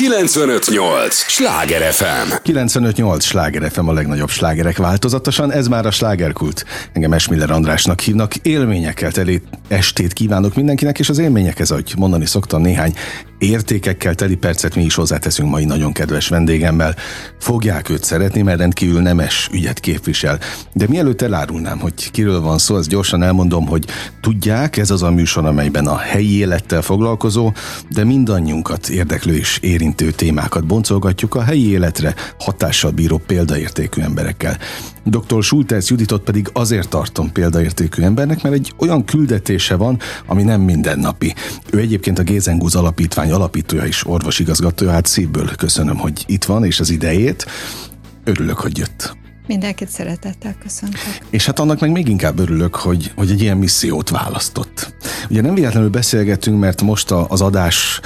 958! Sláger FM! 958! Sláger FM a legnagyobb slágerek változatosan, ez már a slágerkult. Engem Esmiller Andrásnak hívnak, élményekkel teli estét kívánok mindenkinek, és az élményekhez, ahogy mondani szoktam, néhány értékekkel teli percet mi is hozzáteszünk mai nagyon kedves vendégemmel. Fogják őt szeretni, mert rendkívül nemes ügyet képvisel. De mielőtt elárulnám, hogy kiről van szó, azt gyorsan elmondom, hogy tudják, ez az a műsor, amelyben a helyi élettel foglalkozó, de mindannyiunkat érdeklő és érintő témákat boncolgatjuk a helyi életre hatással bíró példaértékű emberekkel. Dr. Schultes Juditot pedig azért tartom példaértékű embernek, mert egy olyan küldetése van, ami nem mindennapi. Ő egyébként a Gézengúz Alapítvány alapítója és orvosigazgatója, hát szívből köszönöm, hogy itt van, és az idejét. Örülök, hogy jött. Mindenkit szeretettel köszöntök. És hát annak meg még inkább örülök, hogy, hogy egy ilyen missziót választott. Ugye nem véletlenül beszélgetünk, mert most az adás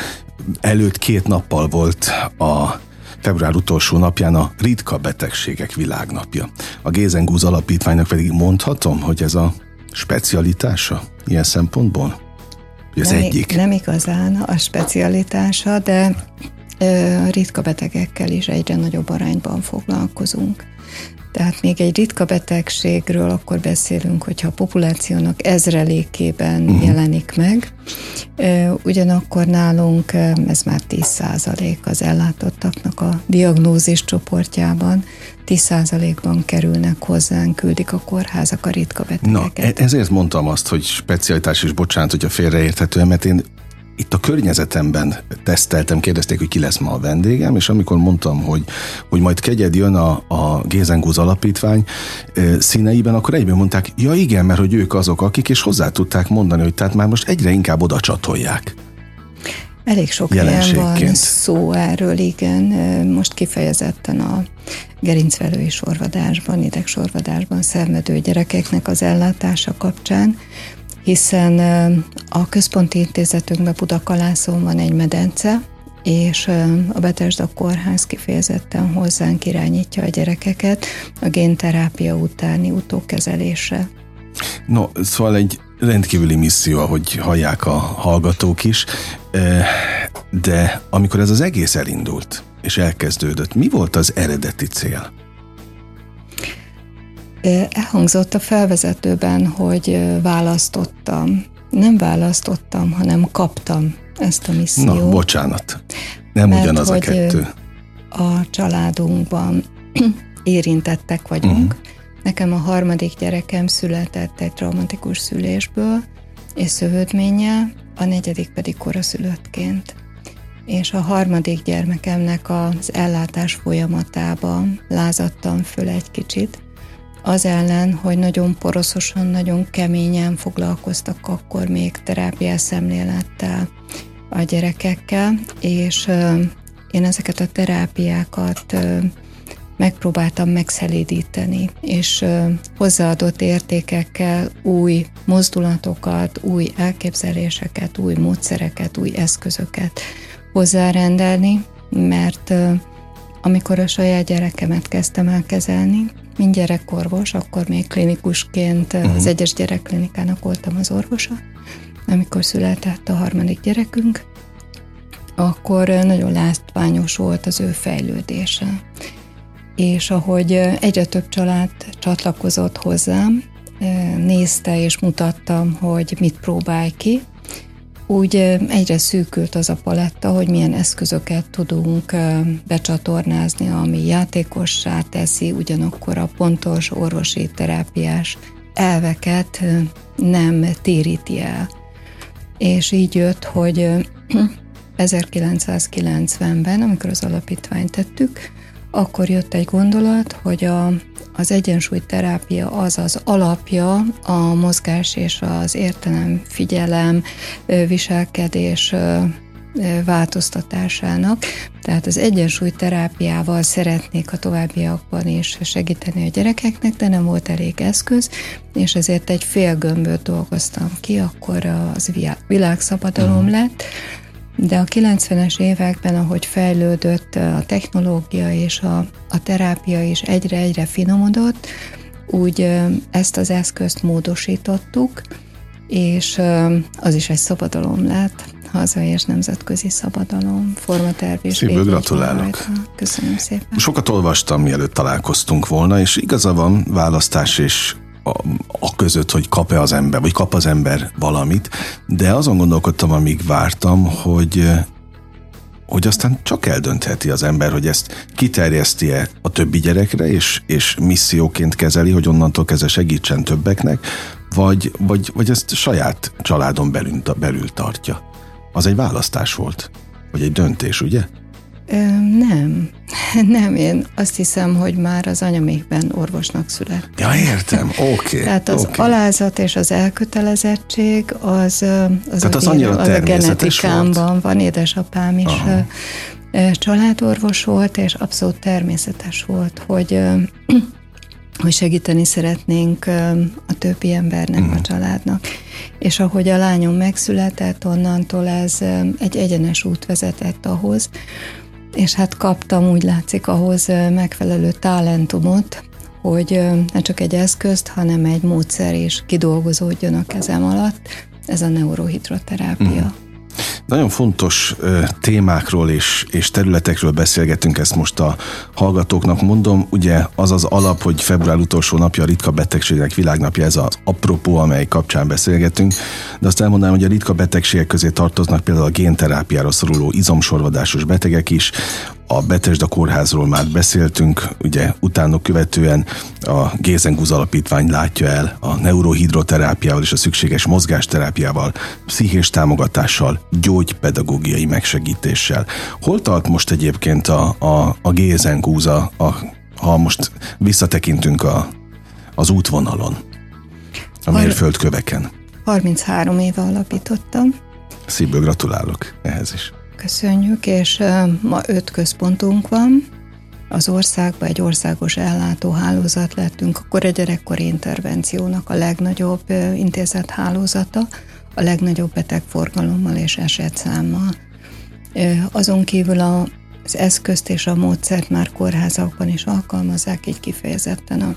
előtt két nappal volt a február utolsó napján a ritka betegségek világnapja. A Gézengúz alapítványnak pedig mondhatom, hogy ez a specialitása ilyen szempontból? Ez nem, egyik. Nem igazán a specialitása, de ritka betegekkel is egyre nagyobb arányban foglalkozunk. Tehát még egy ritka betegségről akkor beszélünk, hogyha a populációnak ezrelékében uh-huh. jelenik meg. Ugyanakkor nálunk ez már 10% az ellátottaknak a diagnózis csoportjában. 10%-ban kerülnek hozzánk, küldik a kórházak a ritka betegeket. Na, e- ezért mondtam azt, hogy specialitás, és bocsánat, hogyha félreérthető, mert én itt a környezetemben teszteltem, kérdezték, hogy ki lesz ma a vendégem, és amikor mondtam, hogy, hogy majd kegyed jön a, a Gézengúz alapítvány színeiben, akkor egyből mondták, ja igen, mert hogy ők azok, akik, és hozzá tudták mondani, hogy tehát már most egyre inkább oda csatolják. Elég sok helyen van szó erről, igen. Most kifejezetten a gerincvelői sorvadásban, idegsorvadásban szenvedő gyerekeknek az ellátása kapcsán hiszen a központi intézetünkben Budakalászon van egy medence, és a Betesda Kórház kifejezetten hozzánk irányítja a gyerekeket a génterápia utáni utókezelésre. No, szóval egy rendkívüli misszió, ahogy hallják a hallgatók is, de amikor ez az egész elindult, és elkezdődött, mi volt az eredeti cél? Elhangzott a felvezetőben, hogy választottam. Nem választottam, hanem kaptam ezt a missziót. Na, bocsánat. Nem Mert ugyanaz a kettő. A családunkban érintettek vagyunk. Uh-huh. Nekem a harmadik gyerekem született egy traumatikus szülésből, és szövődménye, a negyedik pedig koraszülöttként. És a harmadik gyermekemnek az ellátás folyamatában lázadtam föl egy kicsit, az ellen, hogy nagyon poroszosan, nagyon keményen foglalkoztak akkor még terápiás szemlélettel a gyerekekkel, és én ezeket a terápiákat megpróbáltam megszelídíteni, és hozzáadott értékekkel új mozdulatokat, új elképzeléseket, új módszereket, új eszközöket hozzárendelni, mert amikor a saját gyerekemet kezdtem el kezelni, mint gyerekorvos, akkor még klinikusként uh-huh. az egyes gyerekklinikának voltam az orvosa. Amikor született a harmadik gyerekünk, akkor nagyon látványos volt az ő fejlődése. És ahogy egyre több család csatlakozott hozzám, nézte és mutattam, hogy mit próbálj ki, úgy egyre szűkült az a paletta, hogy milyen eszközöket tudunk becsatornázni, ami játékossá teszi, ugyanakkor a pontos orvosi terápiás elveket nem téríti el. És így jött, hogy 1990-ben, amikor az alapítványt tettük, akkor jött egy gondolat, hogy a, az egyensúlyterápia az az alapja a mozgás és az értelem, figyelem, viselkedés változtatásának. Tehát az egyensúlyterápiával szeretnék a továbbiakban is segíteni a gyerekeknek, de nem volt elég eszköz, és ezért egy fél gömböt dolgoztam ki, akkor az világszabadalom uh-huh. lett, de a 90-es években, ahogy fejlődött a technológia és a, a terápia is egyre-egyre finomodott, úgy ezt az eszközt módosítottuk, és az is egy szabadalom lett, hazai és nemzetközi szabadalom, formaterv és Szívből gratulálok. Rajta. Köszönöm szépen. Sokat olvastam, mielőtt találkoztunk volna, és igaza van választás és a, a között, hogy kap-e az ember, vagy kap az ember valamit, de azon gondolkodtam, amíg vártam, hogy hogy aztán csak eldöntheti az ember, hogy ezt kiterjeszti-e a többi gyerekre, és, és misszióként kezeli, hogy onnantól kezdve segítsen többeknek, vagy, vagy, vagy ezt saját családon belül, belül tartja. Az egy választás volt, vagy egy döntés, ugye? Ö, nem, nem, én azt hiszem, hogy már az anyamékben orvosnak születtem. Ja, értem, oké. Okay, Tehát az okay. alázat és az elkötelezettség az, az, Tehát az, annyira az a genetikámban volt. van, édesapám is Aha. családorvos volt, és abszolút természetes volt, hogy hogy segíteni szeretnénk a többi embernek, uh-huh. a családnak. És ahogy a lányom megszületett, onnantól ez egy egyenes út vezetett ahhoz, és hát kaptam úgy látszik ahhoz megfelelő talentumot, hogy ne csak egy eszközt, hanem egy módszer is kidolgozódjon a kezem alatt, ez a neurohidroterápia. Uh-huh. Nagyon fontos témákról és, és területekről beszélgetünk, ezt most a hallgatóknak mondom. Ugye az az alap, hogy február utolsó napja a ritka betegségek világnapja, ez az apropó, amely kapcsán beszélgetünk, de azt elmondanám, hogy a ritka betegségek közé tartoznak például a génterápiára szoruló izomsorvadásos betegek is, a Betesda kórházról már beszéltünk, ugye utánok követően a Gézengúz Alapítvány látja el a neurohidroterápiával és a szükséges mozgásterápiával, pszichés támogatással, gyógypedagógiai megsegítéssel. Hol tart most egyébként a, a, a Gézengúz, a, a, ha most visszatekintünk a, az útvonalon, a mérföldköveken? 33 éve alapítottam. Szívből gratulálok ehhez is. Köszönjük, és ma öt központunk van. Az országban egy országos ellátóhálózat lettünk, akkor a gyerekkori intervenciónak a legnagyobb intézet hálózata, a legnagyobb betegforgalommal és esetszámmal. Azon kívül az eszközt és a módszert már kórházakban is alkalmazzák, így kifejezetten a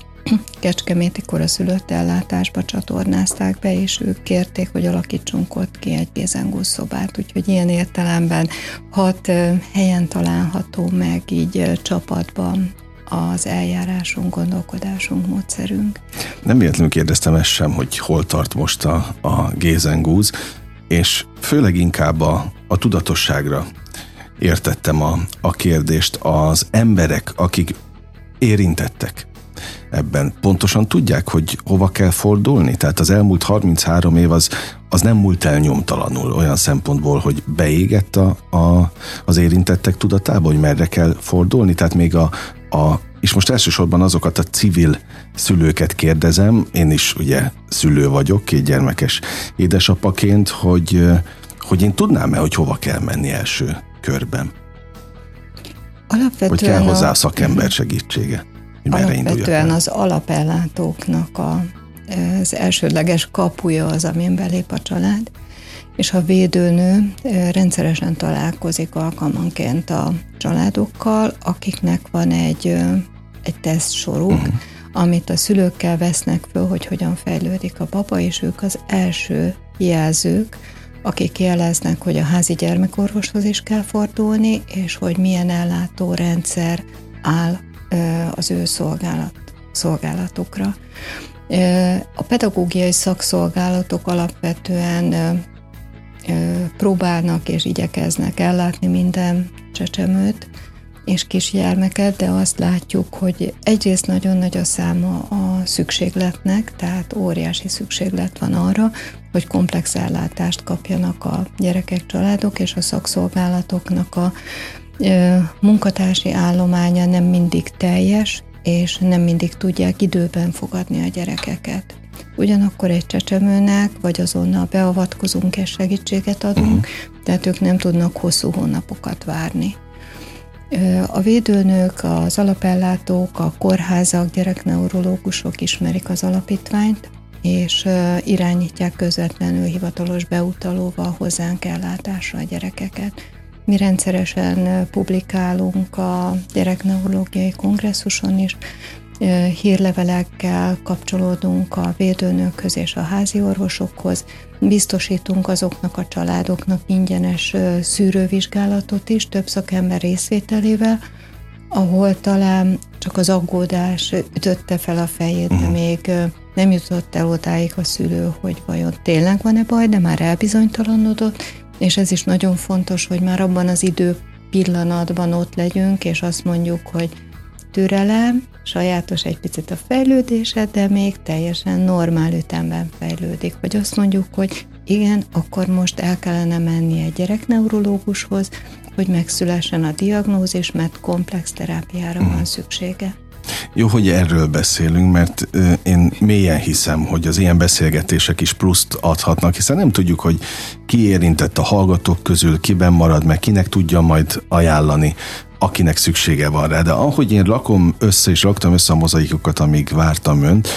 Kecskeméti koraszülött ellátásba csatornázták be, és ők kérték, hogy alakítsunk ott ki egy bézengó szobát, úgyhogy ilyen értelemben hat helyen található meg így csapatban az eljárásunk, gondolkodásunk, módszerünk. Nem véletlenül kérdeztem ezt sem, hogy hol tart most a, a gézengúz, és főleg inkább a, a tudatosságra értettem a, a kérdést. Az emberek, akik érintettek, ebben. Pontosan tudják, hogy hova kell fordulni? Tehát az elmúlt 33 év az, az nem múlt el nyomtalanul olyan szempontból, hogy beégett a, a, az érintettek tudatába, hogy merre kell fordulni? Tehát még a, a és most elsősorban azokat a civil szülőket kérdezem, én is ugye szülő vagyok, két gyermekes édesapaként, hogy, hogy én tudnám-e, hogy hova kell menni első körben? Alapvetően hogy kell hozzá a szakember segítsége? Hogy merre Alapvetően az alapellátóknak a, az elsődleges kapuja az, amin belép a család, és a védőnő rendszeresen találkozik alkalmanként a családokkal, akiknek van egy, egy tesztsoruk, uh-huh. amit a szülőkkel vesznek föl, hogy hogyan fejlődik a papa, és ők az első jelzők, akik jeleznek, hogy a házi gyermekorvoshoz is kell fordulni, és hogy milyen ellátórendszer áll az ő szolgálat, szolgálatukra. A pedagógiai szakszolgálatok alapvetően próbálnak és igyekeznek ellátni minden csecsemőt és kisgyermeket, de azt látjuk, hogy egyrészt nagyon nagy a száma a szükségletnek, tehát óriási szükséglet van arra, hogy komplex ellátást kapjanak a gyerekek, családok, és a szakszolgálatoknak a munkatársi állománya nem mindig teljes, és nem mindig tudják időben fogadni a gyerekeket. Ugyanakkor egy csecsemőnek, vagy azonnal beavatkozunk és segítséget adunk, uh-huh. tehát ők nem tudnak hosszú hónapokat várni. A védőnők, az alapellátók, a kórházak, gyerekneurológusok ismerik az alapítványt, és irányítják közvetlenül hivatalos beutalóval hozzánk ellátásra a gyerekeket. Mi rendszeresen publikálunk a gyerekneurológiai kongresszuson is, hírlevelekkel kapcsolódunk a védőnőkhöz és a házi orvosokhoz, biztosítunk azoknak a családoknak ingyenes szűrővizsgálatot is, több szakember részvételével, ahol talán csak az aggódás ütötte fel a fejét, de uh-huh. még nem jutott el odáig a szülő, hogy vajon tényleg van-e baj, de már elbizonytalanodott, és ez is nagyon fontos, hogy már abban az idő pillanatban ott legyünk, és azt mondjuk, hogy türelem, sajátos egy picit a fejlődése, de még teljesen normál ütemben fejlődik. Vagy azt mondjuk, hogy igen, akkor most el kellene menni egy gyerekneurológushoz, hogy megszülessen a diagnózis, mert komplex terápiára van mhm. szüksége. Jó, hogy erről beszélünk, mert én mélyen hiszem, hogy az ilyen beszélgetések is pluszt adhatnak, hiszen nem tudjuk, hogy ki érintett a hallgatók közül, kiben marad meg, kinek tudja majd ajánlani akinek szüksége van rá. De ahogy én lakom össze, és raktam össze a mozaikokat, amíg vártam önt,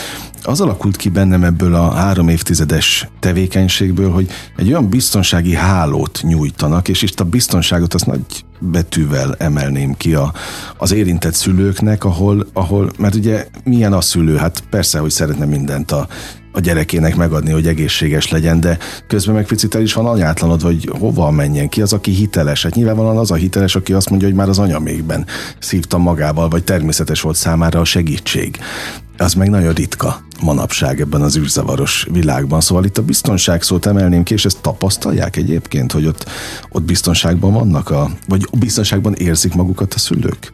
az alakult ki bennem ebből a három évtizedes tevékenységből, hogy egy olyan biztonsági hálót nyújtanak, és itt a biztonságot azt nagy betűvel emelném ki a, az érintett szülőknek, ahol, ahol, mert ugye milyen a szülő? Hát persze, hogy szeretne mindent a, a gyerekének megadni, hogy egészséges legyen, de közben meg picit el is van anyátlanod, hogy hova menjen ki az, aki hiteles. Hát nyilvánvalóan az a hiteles, aki azt mondja, hogy már az anyamékben szívta magával, vagy természetes volt számára a segítség. Az meg nagyon ritka manapság ebben az űrzavaros világban. Szóval itt a biztonság szót emelném ki, és ezt tapasztalják egyébként, hogy ott, ott biztonságban vannak, a, vagy biztonságban érzik magukat a szülők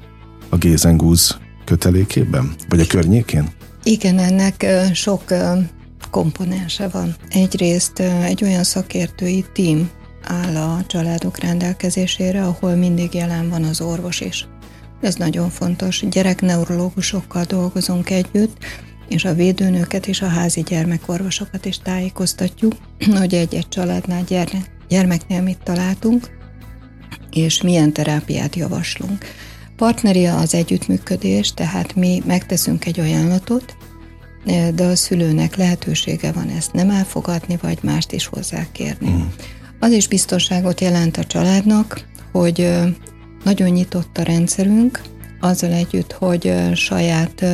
a Gézengúz kötelékében, vagy a környékén? Igen, ennek sok komponense van. Egyrészt egy olyan szakértői tím áll a családok rendelkezésére, ahol mindig jelen van az orvos is. Ez nagyon fontos. Gyerekneurológusokkal dolgozunk együtt, és a védőnőket és a házi gyermekorvosokat is tájékoztatjuk, hogy egy-egy családnál gyermek, gyermeknél mit találtunk, és milyen terápiát javaslunk. Partneria az együttműködés, tehát mi megteszünk egy ajánlatot, de a szülőnek lehetősége van ezt nem elfogadni, vagy mást is hozzákérni. Mm. Az is biztonságot jelent a családnak, hogy nagyon nyitott a rendszerünk, azzal együtt, hogy saját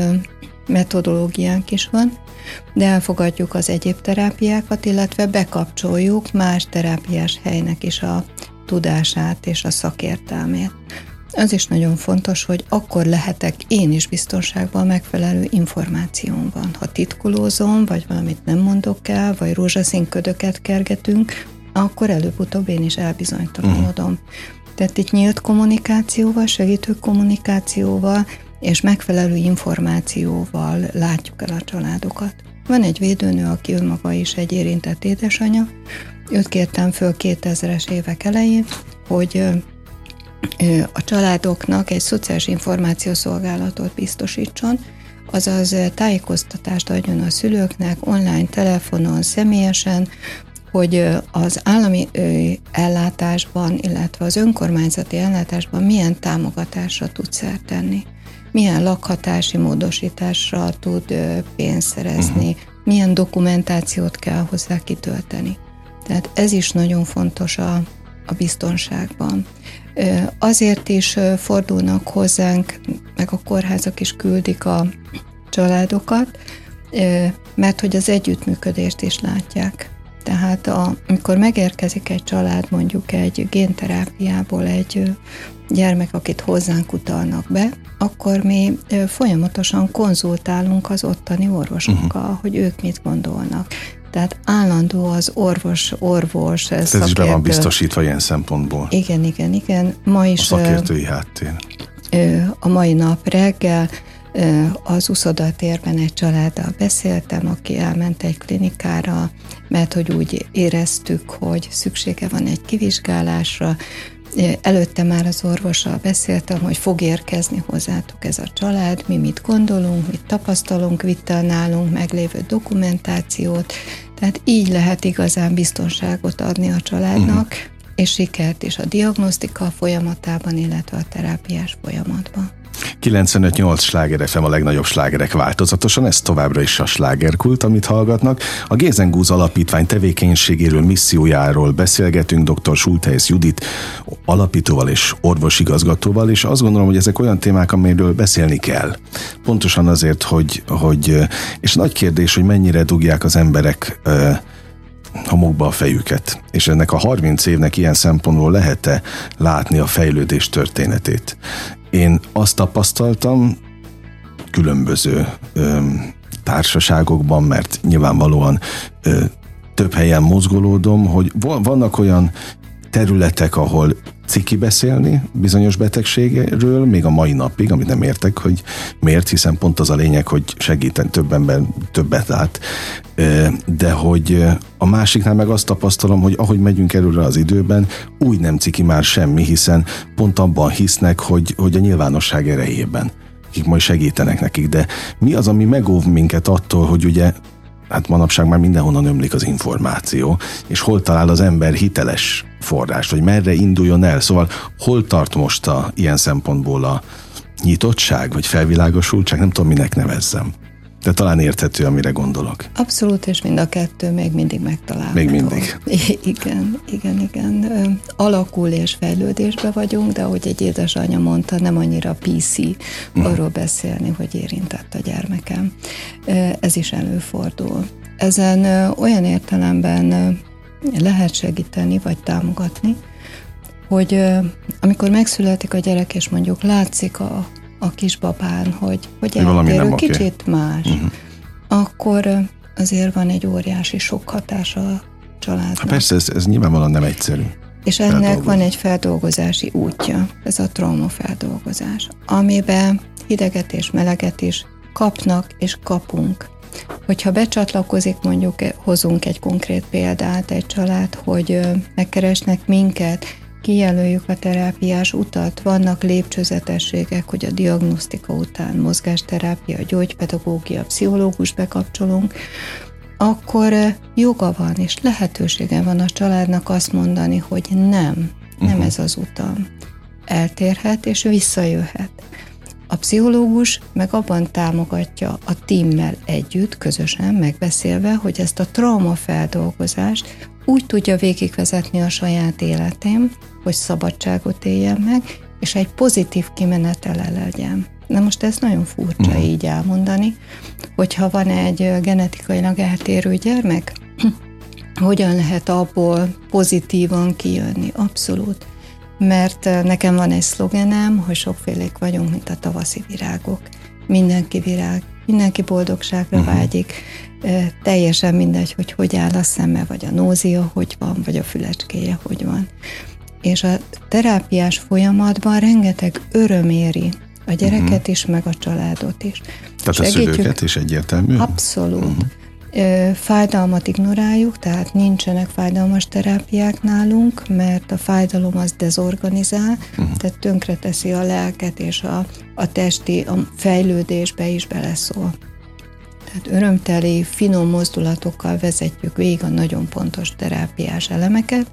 metodológiánk is van, de elfogadjuk az egyéb terápiákat, illetve bekapcsoljuk más terápiás helynek is a tudását és a szakértelmét. Az is nagyon fontos, hogy akkor lehetek én is biztonságban megfelelő információn van. Ha titkolózom, vagy valamit nem mondok el, vagy rózsaszín ködöket kergetünk, akkor előbb-utóbb én is elbizonytalanodom. Uh-huh. Tehát itt nyílt kommunikációval, segítő kommunikációval és megfelelő információval látjuk el a családokat. Van egy védőnő, aki önmaga is egy érintett édesanyja. Őt kértem föl 2000-es évek elején, hogy a családoknak egy szociális információszolgálatot biztosítson, azaz tájékoztatást adjon a szülőknek online, telefonon, személyesen, hogy az állami ellátásban, illetve az önkormányzati ellátásban milyen támogatásra tud szert tenni, milyen lakhatási módosításra tud pénzt szerezni, uh-huh. milyen dokumentációt kell hozzá kitölteni. Tehát ez is nagyon fontos a, a biztonságban. Azért is fordulnak hozzánk, meg a kórházak is küldik a családokat, mert hogy az együttműködést is látják. Tehát a, amikor megérkezik egy család mondjuk egy génterápiából egy gyermek, akit hozzánk utalnak be, akkor mi folyamatosan konzultálunk az ottani orvosokkal, uh-huh. hogy ők mit gondolnak. Tehát állandó az orvos, orvos, Ez szakértő. is be van biztosítva ilyen szempontból. Igen, igen, igen. Ma is, a szakértői háttér. A mai nap reggel az uszodatérben egy családdal beszéltem, aki elment egy klinikára, mert hogy úgy éreztük, hogy szüksége van egy kivizsgálásra, Előtte már az orvossal beszéltem, hogy fog érkezni hozzátok ez a család, mi mit gondolunk, mit tapasztalunk, vitte a nálunk meglévő dokumentációt, tehát így lehet igazán biztonságot adni a családnak, uh-huh. és sikert is a diagnosztika folyamatában, illetve a terápiás folyamatban. 95-8 sláger a legnagyobb slágerek változatosan, ez továbbra is a slágerkult, amit hallgatnak. A Gézengúz Alapítvány tevékenységéről, missziójáról beszélgetünk dr. Schultheis Judit alapítóval és orvosigazgatóval, és azt gondolom, hogy ezek olyan témák, amiről beszélni kell. Pontosan azért, hogy, hogy és nagy kérdés, hogy mennyire dugják az emberek homokba a fejüket. És ennek a 30 évnek ilyen szempontból lehet-e látni a fejlődés történetét? Én azt tapasztaltam különböző ö, társaságokban, mert nyilvánvalóan ö, több helyen mozgolódom, hogy vannak olyan területek, ahol ciki beszélni bizonyos betegségről, még a mai napig, amit nem értek, hogy miért, hiszen pont az a lényeg, hogy segíten több ember többet át. De hogy a másiknál meg azt tapasztalom, hogy ahogy megyünk előre az időben, úgy nem ciki már semmi, hiszen pont abban hisznek, hogy, hogy a nyilvánosság erejében akik majd segítenek nekik, de mi az, ami megóv minket attól, hogy ugye hát manapság már mindenhonnan ömlik az információ, és hol talál az ember hiteles forrást, vagy merre induljon el. Szóval hol tart most a, ilyen szempontból a nyitottság, vagy felvilágosultság, nem tudom, minek nevezzem. De talán érthető, amire gondolok. Abszolút, és mind a kettő még mindig megtalálható. Még mindig. Igen, igen, igen. Alakul és fejlődésbe vagyunk, de ahogy egy édesanyja mondta, nem annyira PC uh-huh. arról beszélni, hogy érintett a gyermekem. Ez is előfordul. Ezen olyan értelemben lehet segíteni, vagy támogatni, hogy amikor megszületik a gyerek, és mondjuk látszik a, a kisbabán, hogy, hogy eltérő, kicsit okay. más, uh-huh. akkor azért van egy óriási sok hatása a családnak. Ha persze, ez, ez nyilvánvalóan nem egyszerű. És ennek van egy feldolgozási útja, ez a traumafeldolgozás, amiben hideget és meleget is kapnak és kapunk. Hogyha becsatlakozik, mondjuk hozunk egy konkrét példát, egy család, hogy megkeresnek minket, kijelöljük a terápiás utat, vannak lépcsőzetességek, hogy a diagnosztika után mozgásterápia, gyógypedagógia, pszichológus bekapcsolunk, akkor joga van és lehetősége van a családnak azt mondani, hogy nem, nem uh-huh. ez az utam. Eltérhet és visszajöhet. A pszichológus meg abban támogatja a tímmel együtt, közösen megbeszélve, hogy ezt a traumafeldolgozást úgy tudja végigvezetni a saját életém, hogy szabadságot éljen meg, és egy pozitív kimenetele legyen. Na most ez nagyon furcsa uh-huh. így elmondani, hogyha van egy genetikailag eltérő gyermek, hogyan lehet abból pozitívan kijönni? Abszolút mert nekem van egy szlogenem, hogy sokfélék vagyunk, mint a tavaszi virágok. Mindenki virág, mindenki boldogságra uh-huh. vágyik, teljesen mindegy, hogy hogy áll a szeme, vagy a nózia hogy van, vagy a fülecskéje hogy van. És a terápiás folyamatban rengeteg öröm éri a gyereket uh-huh. is, meg a családot is. Tehát Segítjük. a szülőket is egyértelmű? Abszolút. Uh-huh fájdalmat ignoráljuk, tehát nincsenek fájdalmas terápiák nálunk, mert a fájdalom az dezorganizál, uh-huh. tehát tönkreteszi a lelket, és a, a testi a fejlődésbe is beleszól. Tehát örömteli, finom mozdulatokkal vezetjük végig a nagyon pontos terápiás elemeket,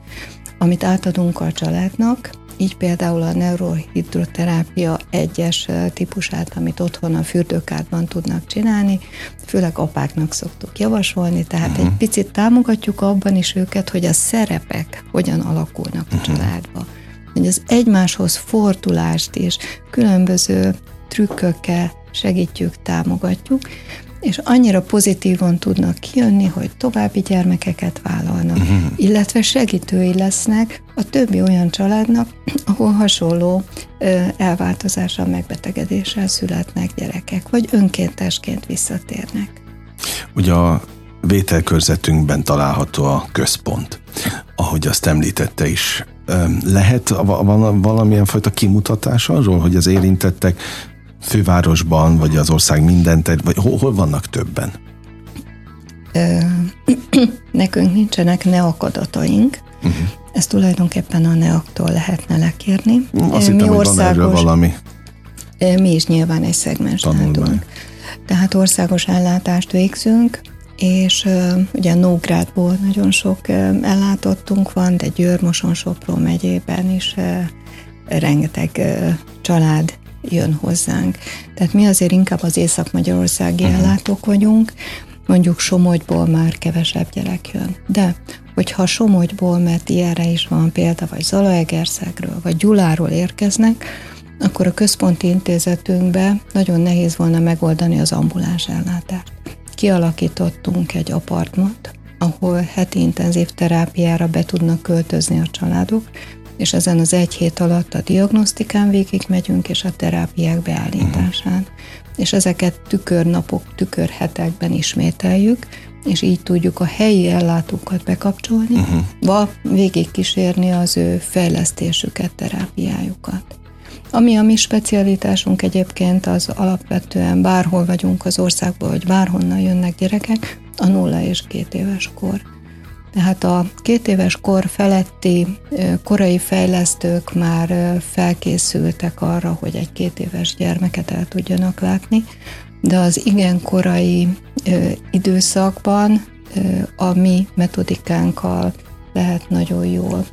amit átadunk a családnak, így például a neurohidroterápia egyes típusát, amit otthon a fürdőkádban tudnak csinálni, főleg apáknak szoktuk javasolni, tehát uh-huh. egy picit támogatjuk abban is őket, hogy a szerepek hogyan alakulnak uh-huh. a mhm. családba. Hogy az egymáshoz fordulást és különböző trükkökkel segítjük, támogatjuk, és annyira pozitívan tudnak kijönni, hogy további gyermekeket vállalnak, uh-huh. illetve segítői lesznek a többi olyan családnak, ahol hasonló elváltozással, megbetegedéssel születnek gyerekek, vagy önkéntesként visszatérnek. Ugye a vételkörzetünkben található a központ, ahogy azt említette is. Lehet valamilyen fajta kimutatás arról, hogy az érintettek fővárosban, vagy az ország minden, vagy hol, hol vannak többen? Nekünk nincsenek neakadataink. Uh-huh. Ezt tulajdonképpen a neaktól lehetne lekérni. Azt mi hittem, országos, valami. Mi is nyilván egy szegmens látunk. Tehát országos ellátást végzünk, és ugye Nógrádból nagyon sok ellátottunk van, de Győr, Moson, Sopró megyében is rengeteg család jön hozzánk. Tehát mi azért inkább az észak-magyarországi uh-huh. ellátók vagyunk, mondjuk Somogyból már kevesebb gyerek jön. De hogyha Somogyból, mert ilyenre is van példa, vagy Zalaegerszegről, vagy Gyuláról érkeznek, akkor a központi intézetünkbe nagyon nehéz volna megoldani az ambuláns ellátást. Kialakítottunk egy apartmont, ahol heti intenzív terápiára be tudnak költözni a családok, és ezen az egy hét alatt a diagnosztikán végig megyünk, és a terápiák beállításán. Uh-huh. És ezeket tükörnapok, tükörhetekben ismételjük, és így tudjuk a helyi ellátókat bekapcsolni, uh-huh. vagy végig kísérni az ő fejlesztésüket, terápiájukat. Ami a mi specialitásunk egyébként, az alapvetően bárhol vagyunk az országban, vagy bárhonnan jönnek gyerekek, a nulla és két éves kor. Tehát a két éves kor feletti korai fejlesztők már felkészültek arra, hogy egy két éves gyermeket el tudjanak látni, de az igen korai időszakban a mi metodikánkkal lehet nagyon jól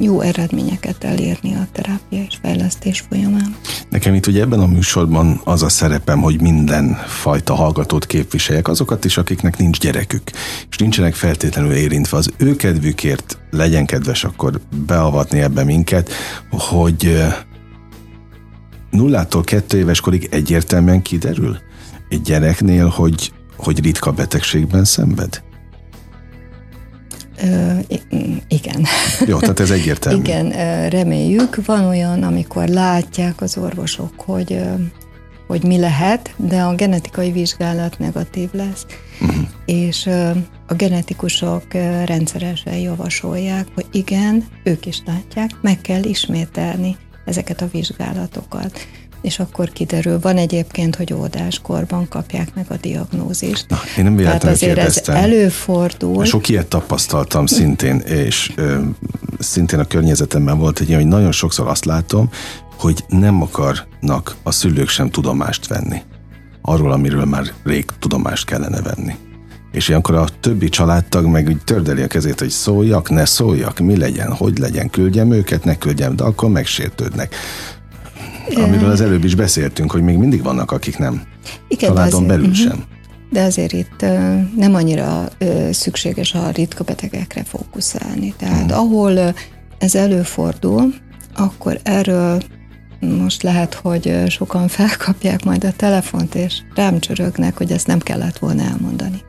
jó eredményeket elérni a terápia és fejlesztés folyamán. Nekem itt ugye ebben a műsorban az a szerepem, hogy minden fajta hallgatót képviseljek, azokat is, akiknek nincs gyerekük, és nincsenek feltétlenül érintve. Az ő kedvükért legyen kedves akkor beavatni ebbe minket, hogy nullától kettő éves korig egyértelműen kiderül egy gyereknél, hogy, hogy ritka betegségben szenved? Ö, igen. Jó, tehát ez egyértelmű. igen, reméljük. Van olyan, amikor látják az orvosok, hogy, hogy mi lehet, de a genetikai vizsgálat negatív lesz. Uh-huh. És a genetikusok rendszeresen javasolják, hogy igen, ők is látják, meg kell ismételni ezeket a vizsgálatokat és akkor kiderül. Van egyébként, hogy óvodáskorban kapják meg a diagnózist. Na, én nem Tehát azért kérdeztem. ez előfordul. Sok ilyet tapasztaltam szintén, és ö, szintén a környezetemben volt egy ilyen, hogy nagyon sokszor azt látom, hogy nem akarnak a szülők sem tudomást venni arról, amiről már rég tudomást kellene venni. És ilyenkor a többi családtag meg úgy tördeli a kezét, hogy szóljak, ne szóljak, mi legyen, hogy legyen, küldjem őket, ne küldjem, de akkor megsértődnek amiről az előbb is beszéltünk, hogy még mindig vannak, akik nem. Igen, Családon belül uh-huh. sem. De azért itt nem annyira szükséges a ritka betegekre fókuszálni. Tehát uh-huh. ahol ez előfordul, akkor erről most lehet, hogy sokan felkapják majd a telefont, és rám csörögnek, hogy ezt nem kellett volna elmondani.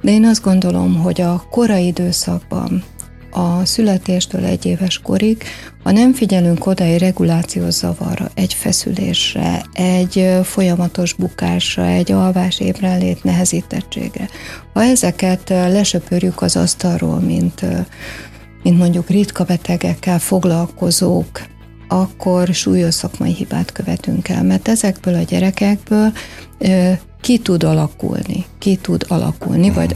De én azt gondolom, hogy a korai időszakban a születéstől egy éves korig, ha nem figyelünk oda egy regulációs zavarra, egy feszülésre, egy folyamatos bukásra, egy alvás ébrenlét nehezítettségre, ha ezeket lesöpörjük az asztalról, mint, mint mondjuk ritka betegekkel foglalkozók, akkor súlyos szakmai hibát követünk el, mert ezekből a gyerekekből ki tud alakulni, ki tud alakulni, vagy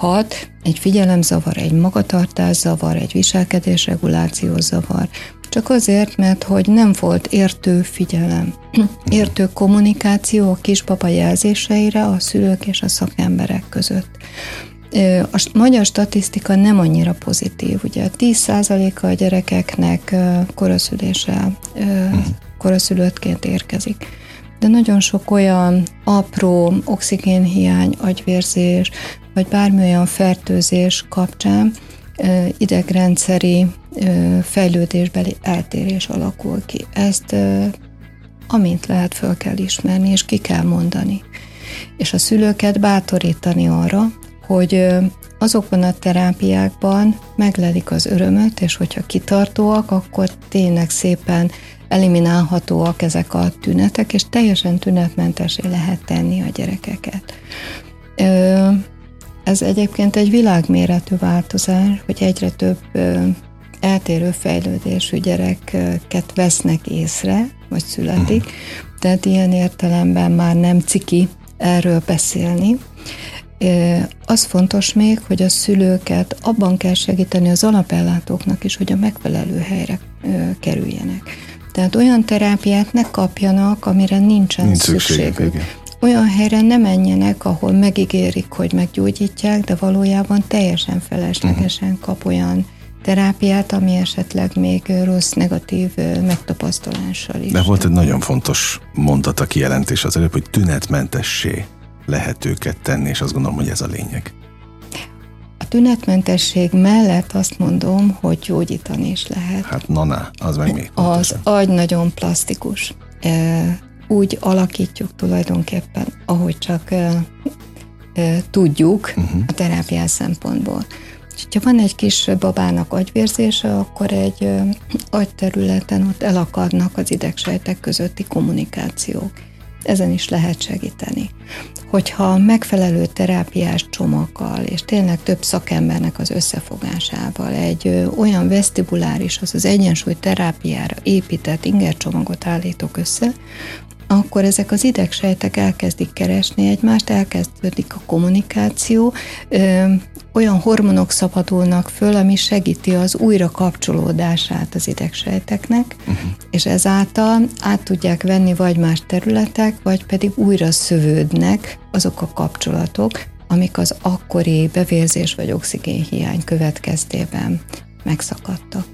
alakulhat egy figyelemzavar, egy magatartászavar, egy viselkedésregulációs zavar, csak azért, mert hogy nem volt értő figyelem, értő kommunikáció a kisbaba jelzéseire a szülők és a szakemberek között. A magyar statisztika nem annyira pozitív. Ugye 10%-a a gyerekeknek koraszüléssel, koraszülöttként érkezik de nagyon sok olyan apró oxigénhiány, agyvérzés, vagy bármilyen fertőzés kapcsán idegrendszeri fejlődésbeli eltérés alakul ki. Ezt amint lehet föl kell ismerni, és ki kell mondani. És a szülőket bátorítani arra, hogy azokban a terápiákban meglelik az örömöt, és hogyha kitartóak, akkor tényleg szépen eliminálhatóak ezek a tünetek, és teljesen tünetmentesé lehet tenni a gyerekeket. Ez egyébként egy világméretű változás, hogy egyre több eltérő fejlődésű gyereket vesznek észre, vagy születik, uh-huh. tehát ilyen értelemben már nem ciki erről beszélni. Az fontos még, hogy a szülőket abban kell segíteni az alapellátóknak is, hogy a megfelelő helyre kerüljenek. Tehát olyan terápiát ne kapjanak, amire nincsen Nincs szükségük. szükségük. Olyan helyre ne menjenek, ahol megígérik, hogy meggyógyítják, de valójában teljesen feleslegesen uh-huh. kap olyan terápiát, ami esetleg még rossz, negatív megtapasztalással is. De volt egy nagyon fontos mondat a kijelentés az előbb, hogy tünetmentessé lehet őket tenni, és azt gondolom, hogy ez a lényeg. A tünetmentesség mellett azt mondom, hogy gyógyítani is lehet. Hát na, az meg még Az agy nagyon plastikus. Úgy alakítjuk tulajdonképpen, ahogy csak tudjuk uh-huh. a terápiás szempontból. Ha van egy kis babának agyvérzése, akkor egy agyterületen ott elakadnak az idegsejtek közötti kommunikációk. Ezen is lehet segíteni. Hogyha megfelelő terápiás csomaggal, és tényleg több szakembernek az összefogásával egy olyan vesztibuláris, az az egyensúly terápiára épített ingercsomagot állítok össze, akkor ezek az idegsejtek elkezdik keresni egymást, elkezdődik a kommunikáció, ö, olyan hormonok szabadulnak föl, ami segíti az újra kapcsolódását az idegsejteknek, uh-huh. és ezáltal át tudják venni vagy más területek, vagy pedig újra szövődnek azok a kapcsolatok, amik az akkori bevérzés vagy oxigénhiány következtében megszakadtak.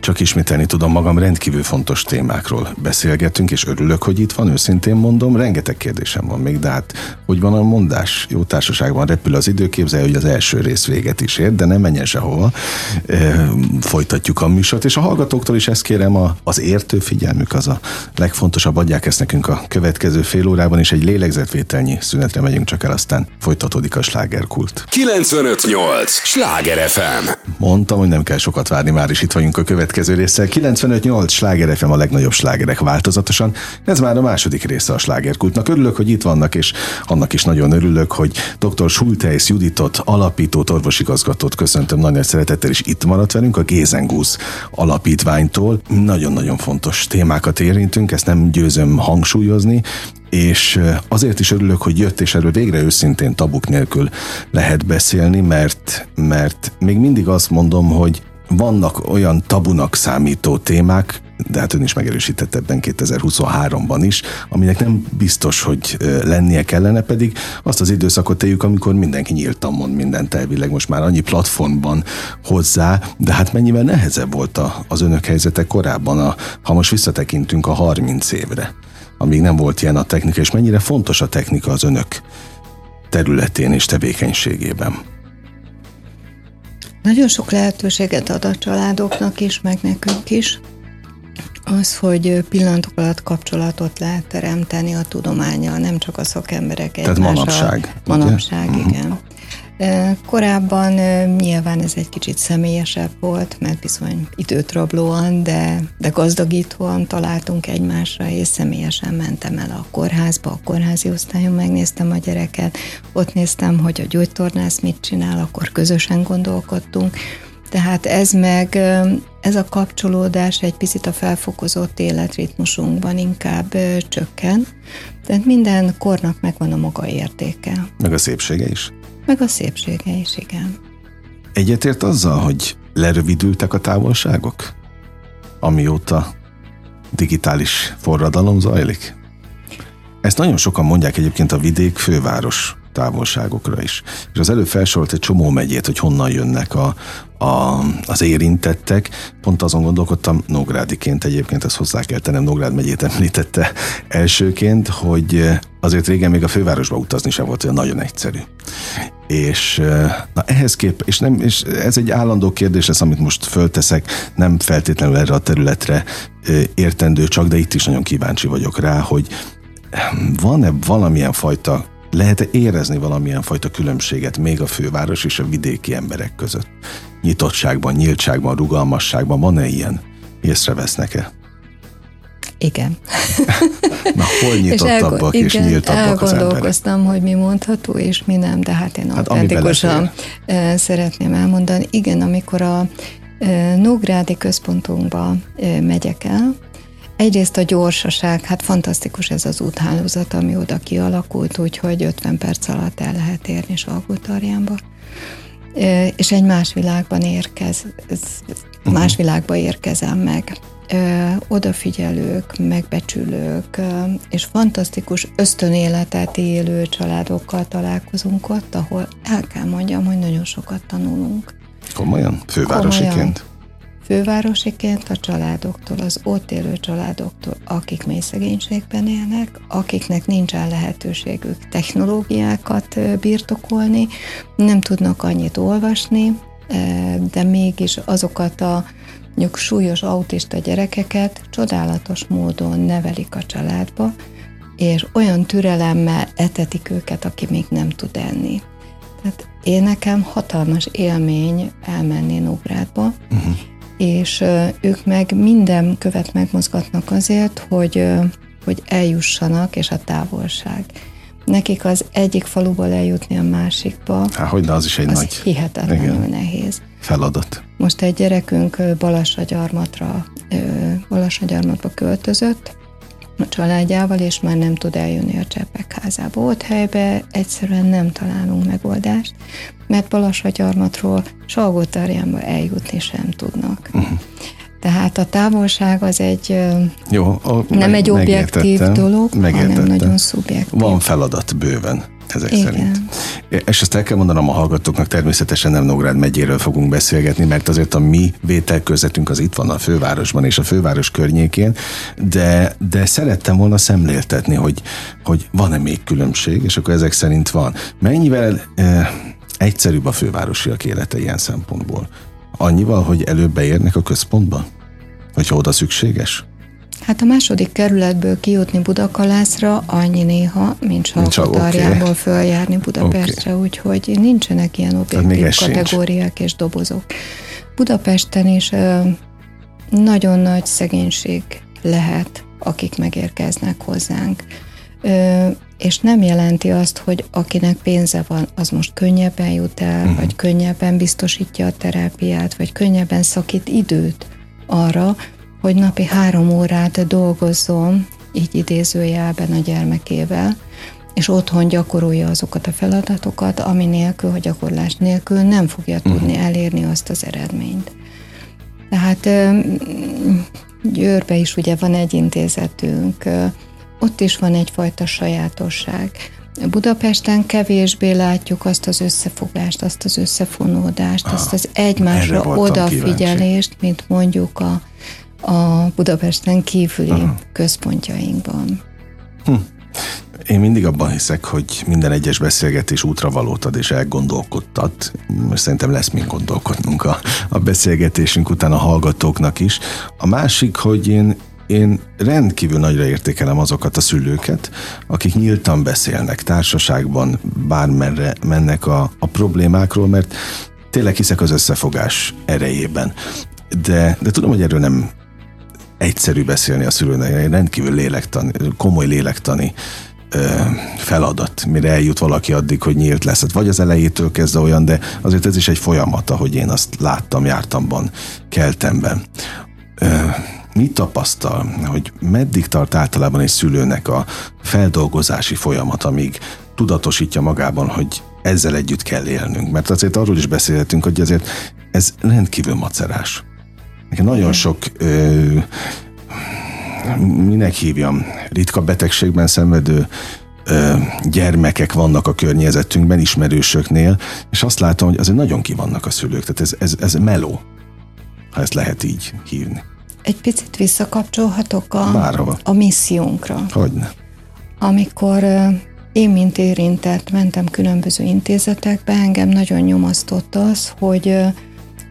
Csak ismételni tudom magam, rendkívül fontos témákról beszélgetünk, és örülök, hogy itt van, őszintén mondom, rengeteg kérdésem van még, de hát hogy van a mondás? Jó társaságban repül az idő, képzelje, hogy az első rész véget is ér, de nem menjen sehova. E, folytatjuk a műsort, és a hallgatóktól is ezt kérem, a, az értő figyelmük az a legfontosabb, adják ezt nekünk a következő fél órában, és egy lélegzetvételnyi szünetre megyünk csak el, aztán folytatódik a slágerkult. 958! Sláger FM! Mondtam, hogy nem kell sokat várni, már is itt vagyunk a következő résszel. 95-8 sláger a legnagyobb slágerek változatosan. Ez már a második része a slágerkultnak. Örülök, hogy itt vannak, és annak is nagyon örülök, hogy dr. Schulteis Juditot, alapító orvosigazgatót köszöntöm nagyon szeretettel, és itt maradt velünk a Gézengusz alapítványtól. Nagyon-nagyon fontos témákat érintünk, ezt nem győzöm hangsúlyozni, és azért is örülök, hogy jött, és erről végre őszintén tabuk nélkül lehet beszélni, mert, mert még mindig azt mondom, hogy vannak olyan tabunak számító témák, de hát ön is megerősített ebben 2023-ban is, aminek nem biztos, hogy lennie kellene, pedig azt az időszakot éljük, amikor mindenki nyíltan mond mindent elvileg, most már annyi platformban hozzá, de hát mennyivel nehezebb volt az önök helyzete korábban, a, ha most visszatekintünk a 30 évre, amíg nem volt ilyen a technika, és mennyire fontos a technika az önök területén és tevékenységében. Nagyon sok lehetőséget ad a családoknak is, meg nekünk is. Az, hogy pillanatok alatt kapcsolatot lehet teremteni a tudománya, nem csak a szakemberek Tehát manapság. Manapság, ugye? igen. Uh-huh. Korábban nyilván ez egy kicsit személyesebb volt, mert bizony időt rablóan, de, de gazdagítóan találtunk egymásra, és személyesen mentem el a kórházba, a kórházi osztályon megnéztem a gyereket, ott néztem, hogy a gyógytornász mit csinál, akkor közösen gondolkodtunk, tehát ez meg, ez a kapcsolódás egy picit a felfokozott életritmusunkban inkább csökken. Tehát minden kornak megvan a maga értéke. Meg a szépsége is. Meg a szépsége is, igen. Egyetért azzal, hogy lerövidültek a távolságok? Amióta digitális forradalom zajlik? Ezt nagyon sokan mondják egyébként a vidék főváros távolságokra is. És az előbb felsorolt egy csomó megyét, hogy honnan jönnek a, a, az érintettek. Pont azon gondolkodtam, Nógrádiként egyébként, ezt hozzá kell tennem, Nógrád megyét említette elsőként, hogy azért régen még a fővárosba utazni sem volt olyan nagyon egyszerű. És na ehhez kép, és, nem, és ez egy állandó kérdés lesz, amit most fölteszek, nem feltétlenül erre a területre értendő csak, de itt is nagyon kíváncsi vagyok rá, hogy van-e valamilyen fajta lehet-e érezni valamilyen fajta különbséget még a főváros és a vidéki emberek között? Nyitottságban, nyíltságban, rugalmasságban van-e ilyen? Észrevesznek-e? Igen. Na, hol nyitottabbak és, és nyíltabbak az emberek? hogy mi mondható és mi nem, de hát én hát autentikusan szeretném elmondani. Igen, amikor a Nógrádi központunkba megyek el, Egyrészt a gyorsaság, hát fantasztikus ez az úthálózat, ami oda kialakult, úgyhogy 50 perc alatt el lehet érni Salgótarjánba. És egy más világban érkez, mhm. más világba érkezem meg. Odafigyelők, megbecsülők, és fantasztikus ösztönéletet élő családokkal találkozunk ott, ahol el kell mondjam, hogy nagyon sokat tanulunk. Komolyan? Fővárosiként? Komolyan. Fővárosiként a családoktól, az ott élő családoktól, akik mély szegénységben élnek, akiknek nincsen lehetőségük technológiákat birtokolni, nem tudnak annyit olvasni, de mégis azokat a mondjuk súlyos autista gyerekeket csodálatos módon nevelik a családba, és olyan türelemmel etetik őket, aki még nem tud enni. Tehát én nekem hatalmas élmény elmenni Nógrádba, uh-huh. És ők meg minden követ megmozgatnak azért, hogy, hogy eljussanak, és a távolság. Nekik az egyik faluból eljutni a másikba. Há, hogy az is egy az nagy... hihetetlenül Igen. nehéz. Feladat. Most egy gyerekünk Balassagyarmatra, Balassagyarmatba költözött, a családjával, és már nem tud eljönni a cseppek házába. Ott helybe egyszerűen nem találunk megoldást, mert Balassagyarmatról Salgótarjánba eljutni sem tudnak. Uh-huh. Tehát a távolság az egy Jó, a, nem egy objektív dolog, hanem nagyon szubjektív. Van feladat bőven ezek Igen. szerint. És ezt el kell mondanom a hallgatóknak, természetesen nem Nógrád megyéről fogunk beszélgetni, mert azért a mi vételkörzetünk az itt van a fővárosban és a főváros környékén, de, de szerettem volna szemléltetni, hogy, hogy van-e még különbség, és akkor ezek szerint van. Mennyivel eh, egyszerűbb a fővárosiak élete ilyen szempontból? Annyival, hogy előbb beérnek a központba? Hogyha oda szükséges? Hát a második kerületből kijutni Budakalászra annyi néha, mint Salkotarjából okay. följárni Budapestre, okay. úgyhogy nincsenek ilyen objektív kategóriák sincs. és dobozok. Budapesten is nagyon nagy szegénység lehet, akik megérkeznek hozzánk. És nem jelenti azt, hogy akinek pénze van, az most könnyebben jut el, uh-huh. vagy könnyebben biztosítja a terápiát, vagy könnyebben szakít időt arra, hogy napi három órát dolgozzon, így idézőjelben a gyermekével, és otthon gyakorolja azokat a feladatokat, ami nélkül, hogy gyakorlás nélkül nem fogja mhm. tudni elérni azt az eredményt. Tehát Győrbe is ugye van egy intézetünk, ott is van egyfajta sajátosság. Budapesten kevésbé látjuk azt az összefogást, azt az összefonódást, ah, azt az egymásra odafigyelést, kíváncsi. mint mondjuk a a Budapesten kívüli Aha. központjainkban. Hm. Én mindig abban hiszek, hogy minden egyes beszélgetés útra valót ad és elgondolkodtat. Szerintem lesz még gondolkodnunk a, a beszélgetésünk után a hallgatóknak is. A másik, hogy én én rendkívül nagyra értékelem azokat a szülőket, akik nyíltan beszélnek társaságban, bármerre mennek a, a problémákról, mert tényleg hiszek az összefogás erejében. De, de tudom, hogy erről nem egyszerű beszélni a szülőnek, egy rendkívül lélektani, komoly lélektani feladat, mire eljut valaki addig, hogy nyílt lesz. Hát vagy az elejétől kezdve olyan, de azért ez is egy folyamat, ahogy én azt láttam, jártamban, keltemben. Mit tapasztal, hogy meddig tart általában egy szülőnek a feldolgozási folyamat, amíg tudatosítja magában, hogy ezzel együtt kell élnünk? Mert azért arról is beszélhetünk, hogy azért ez rendkívül macerás. Nekem nagyon sok ö, minek hívjam, ritka betegségben szenvedő ö, gyermekek vannak a környezetünkben, ismerősöknél, és azt látom, hogy azért nagyon kivannak a szülők, tehát ez, ez, ez meló, ha ezt lehet így hívni. Egy picit visszakapcsolhatok a, a missziónkra. Hogyne. Amikor én, mint érintett, mentem különböző intézetekbe, engem nagyon nyomasztott az, hogy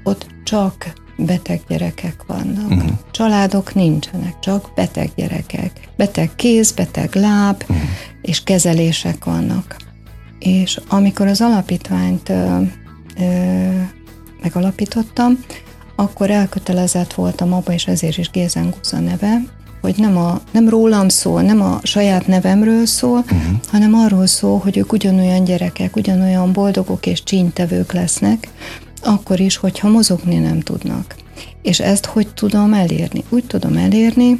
ott csak beteg gyerekek vannak. Uh-huh. Családok nincsenek, csak beteg gyerekek. Beteg kéz, beteg láb, uh-huh. és kezelések vannak. És amikor az alapítványt ö, ö, megalapítottam, akkor elkötelezett voltam abba, és ezért is Gézen Guza neve, hogy nem, a, nem rólam szól, nem a saját nevemről szól, uh-huh. hanem arról szól, hogy ők ugyanolyan gyerekek, ugyanolyan boldogok és csínytevők lesznek, akkor is, hogyha mozogni nem tudnak. És ezt hogy tudom elérni? Úgy tudom elérni,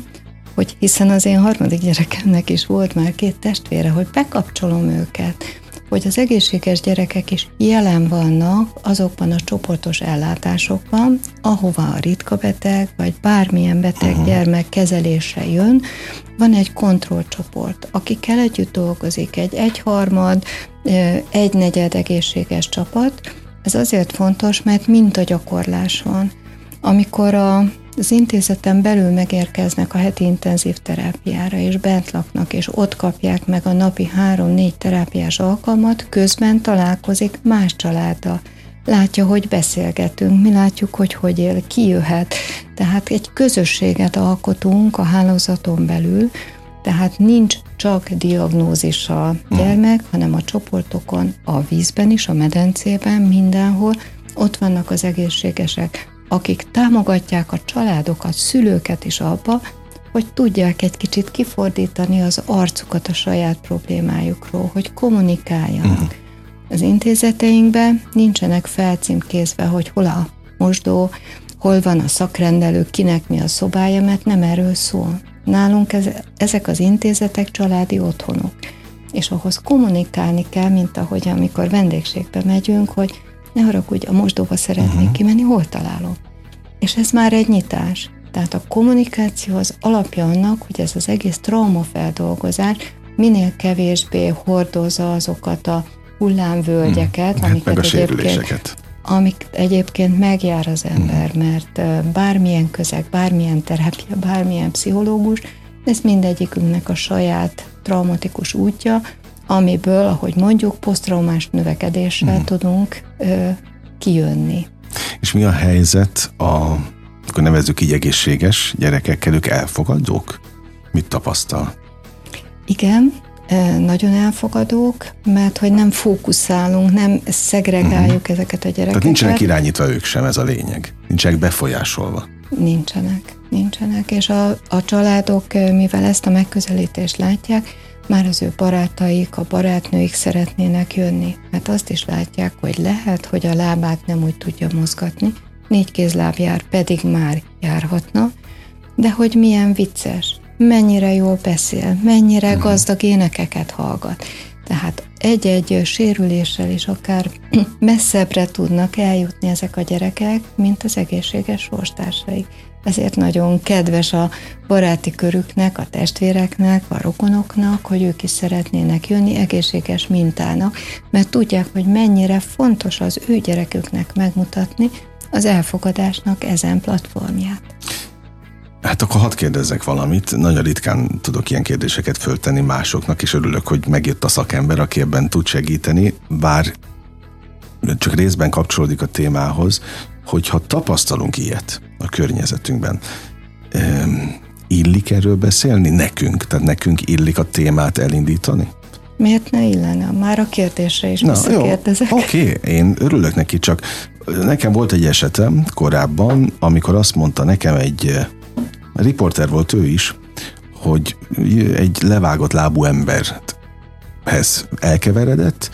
hogy hiszen az én harmadik gyerekemnek is volt már két testvére, hogy bekapcsolom őket, hogy az egészséges gyerekek is jelen vannak azokban a csoportos ellátásokban, ahova a ritka beteg, vagy bármilyen beteg gyermek kezelésre jön, van egy kontrollcsoport, akikkel együtt dolgozik, egy egyharmad, egy negyed egészséges csapat, Ez azért fontos, mert gyakorlás van. Amikor a, az intézeten belül megérkeznek a heti intenzív terápiára, és bent laknak, és ott kapják meg a napi három-négy terápiás alkalmat, közben találkozik más családdal. Látja, hogy beszélgetünk, mi látjuk, hogy hogy él, ki jöhet. Tehát egy közösséget alkotunk a hálózaton belül, tehát nincs csak diagnózis a gyermek, hanem a csoportokon, a vízben is, a medencében, mindenhol ott vannak az egészségesek, akik támogatják a családokat, szülőket is abba, hogy tudják egy kicsit kifordítani az arcukat a saját problémájukról, hogy kommunikáljanak. Uh-huh. Az intézeteinkben nincsenek felcímkézve, hogy hol a mosdó, hol van a szakrendelő, kinek mi a szobája, mert nem erről szól. Nálunk ez, ezek az intézetek családi otthonok, és ahhoz kommunikálni kell, mint ahogy amikor vendégségbe megyünk, hogy ne haragudj, a mosdóba szeretnék uh-huh. kimenni, hol találom. És ez már egy nyitás. Tehát a kommunikáció az alapja annak, hogy ez az egész traumafeldolgozás minél kevésbé hordozza azokat a hullámvölgyeket, hmm. amiket meg a egyébként amik egyébként megjár az ember, hmm. mert bármilyen közeg, bármilyen terápia, bármilyen pszichológus, ez mindegyikünknek a saját traumatikus útja, amiből, ahogy mondjuk, posztraumás növekedéssel mm. tudunk ö, kijönni. És mi a helyzet a, akkor nevezzük így egészséges gyerekekkel, ők elfogadók? Mit tapasztal? Igen, nagyon elfogadók, mert hogy nem fókuszálunk, nem szegregáljuk uh-huh. ezeket a gyerekeket. Tehát nincsenek irányítva ők sem, ez a lényeg. Nincsenek befolyásolva. Nincsenek, nincsenek. És a, a családok, mivel ezt a megközelítést látják, már az ő barátaik, a barátnőik szeretnének jönni, mert azt is látják, hogy lehet, hogy a lábát nem úgy tudja mozgatni, négy kézláb jár, pedig már járhatna, de hogy milyen vicces, mennyire jól beszél, mennyire mhm. gazdag énekeket hallgat. Tehát egy-egy sérüléssel is akár messzebbre tudnak eljutni ezek a gyerekek, mint az egészséges sorstársaik. Ezért nagyon kedves a baráti körüknek, a testvéreknek, a rokonoknak, hogy ők is szeretnének jönni egészséges mintának, mert tudják, hogy mennyire fontos az ő gyereküknek megmutatni az elfogadásnak ezen platformját. Hát akkor hadd kérdezzek valamit. Nagyon ritkán tudok ilyen kérdéseket föltenni másoknak, és örülök, hogy megjött a szakember, aki ebben tud segíteni, bár csak részben kapcsolódik a témához, hogyha tapasztalunk ilyet a környezetünkben, illik erről beszélni nekünk? Tehát nekünk illik a témát elindítani? Miért ne illene? Már a kérdésre is visszakérdezek. Oké, okay, én örülök neki, csak nekem volt egy esetem korábban, amikor azt mondta nekem egy riporter volt ő is, hogy egy levágott lábú emberhez elkeveredett,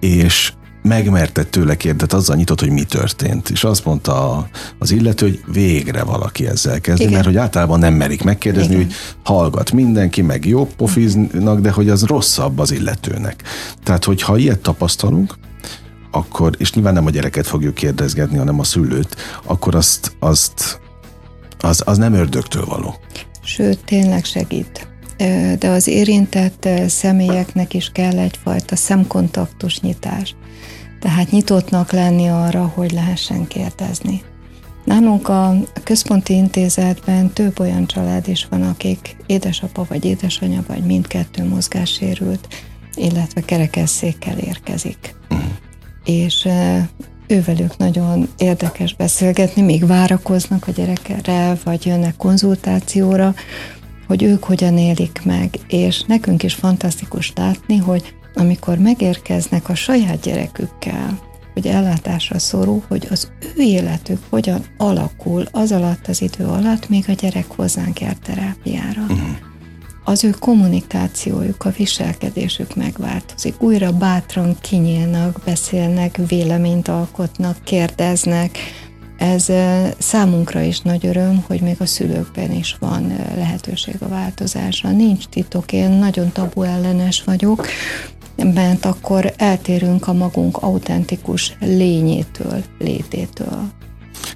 és megmerte tőle kérdet, azzal nyitott, hogy mi történt. És azt mondta az illető, hogy végre valaki ezzel kezdi, Igen. mert hogy általában nem merik megkérdezni, Igen. hogy hallgat mindenki, meg jó pofiznak, de hogy az rosszabb az illetőnek. Tehát, hogyha ilyet tapasztalunk, akkor, és nyilván nem a gyereket fogjuk kérdezgetni, hanem a szülőt, akkor azt, azt az, az nem ördögtől való. Sőt, tényleg segít. De az érintett személyeknek is kell egyfajta szemkontaktus nyitás. Tehát nyitottnak lenni arra, hogy lehessen kérdezni. Nálunk a központi intézetben több olyan család is van, akik édesapa vagy édesanyja vagy mindkettő mozgássérült, illetve kerekesszékkel érkezik. Uh-huh. És ővelük nagyon érdekes beszélgetni, még várakoznak a gyerekre, vagy jönnek konzultációra, hogy ők hogyan élik meg, és nekünk is fantasztikus látni, hogy amikor megérkeznek a saját gyerekükkel, hogy ellátásra szorul, hogy az ő életük hogyan alakul az alatt az idő alatt, még a gyerek hozzánk jár terápiára. Uh-huh az ő kommunikációjuk, a viselkedésük megváltozik. Újra bátran kinyílnak, beszélnek, véleményt alkotnak, kérdeznek. Ez számunkra is nagy öröm, hogy még a szülőkben is van lehetőség a változásra. Nincs titok, én nagyon tabu ellenes vagyok, mert akkor eltérünk a magunk autentikus lényétől, lététől.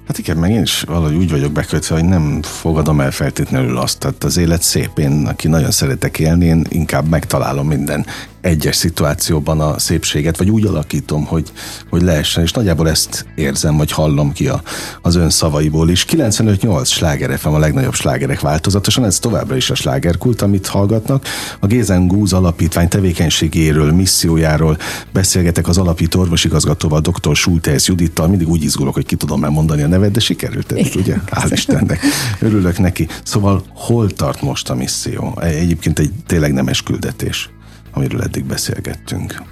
Hát igen, meg én is valahogy úgy vagyok bekötve, hogy nem fogadom el feltétlenül azt. Tehát az élet szép, én, aki nagyon szeretek élni, én inkább megtalálom minden egyes szituációban a szépséget, vagy úgy alakítom, hogy, hogy lehessen, és nagyjából ezt érzem, vagy hallom ki a, az ön szavaiból is. 95-8 sláger FM a legnagyobb slágerek változatosan, ez továbbra is a slágerkult, amit hallgatnak. A Gézen Gúz alapítvány tevékenységéről, missziójáról beszélgetek az alapító orvosigazgatóval, dr. Schulteis Judittal, mindig úgy izgulok, hogy ki tudom már mondani a nevet, de sikerült eddig, ugye? Hál' Istennek. Örülök neki. Szóval hol tart most a misszió? Egyébként egy tényleg nemes küldetés amiről eddig beszélgettünk.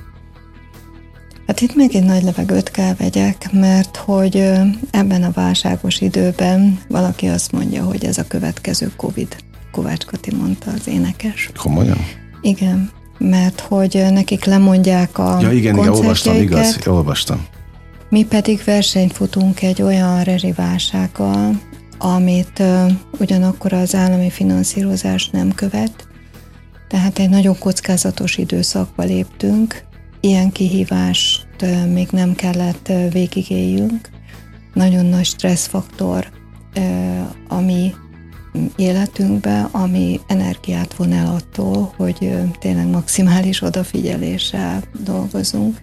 Hát itt még egy nagy levegőt kell vegyek, mert hogy ebben a válságos időben valaki azt mondja, hogy ez a következő Covid. Kovács Kati mondta az énekes. Komolyan? Igen, mert hogy nekik lemondják a Ja igen, igen, olvastam, igaz, olvastam. Mi pedig versenyt futunk egy olyan rezsiválsággal, amit uh, ugyanakkor az állami finanszírozás nem követ, tehát egy nagyon kockázatos időszakba léptünk, ilyen kihívást még nem kellett végigéljünk. Nagyon nagy stresszfaktor ami életünkbe, ami energiát von el attól, hogy tényleg maximális odafigyeléssel dolgozunk.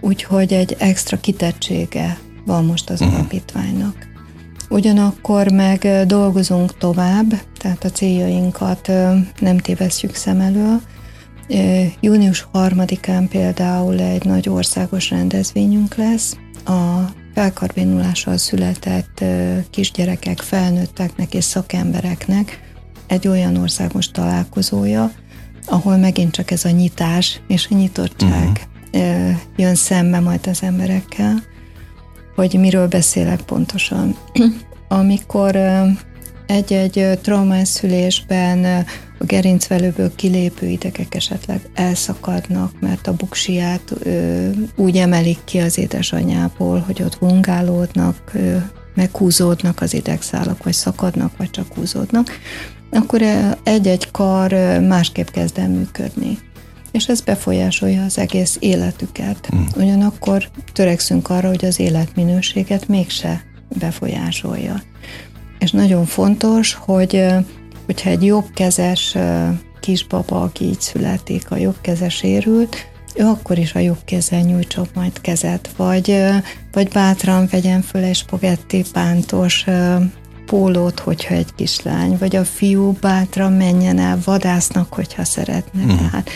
Úgyhogy egy extra kitettsége van most az uh-huh. alapítványnak. Ugyanakkor meg dolgozunk tovább, tehát a céljainkat nem tévesszük szem elől. Június 3-án például egy nagy országos rendezvényünk lesz. A felkarvénulással született kisgyerekek, felnőtteknek és szakembereknek egy olyan országos találkozója, ahol megint csak ez a nyitás és a nyitottság uh-huh. jön szembe majd az emberekkel hogy miről beszélek pontosan. Amikor egy-egy traumás a gerincvelőből kilépő idegek esetleg elszakadnak, mert a buksiját ö, úgy emelik ki az édesanyából, hogy ott vungálódnak, ö, meghúzódnak az idegszálak, vagy szakadnak, vagy csak húzódnak, akkor egy-egy kar másképp kezd el működni és ez befolyásolja az egész életüket. Mm. Ugyanakkor törekszünk arra, hogy az életminőséget mégse befolyásolja. És nagyon fontos, hogy hogyha egy jobbkezes kisbaba, aki így születik, a jobbkezes érült, ő akkor is a jobb kezen nyújtson majd kezet, vagy, vagy bátran vegyen föl egy spagetti pántos pólót, hogyha egy kislány, vagy a fiú bátran menjen el vadásznak, hogyha szeretne. Uh-huh. Tehát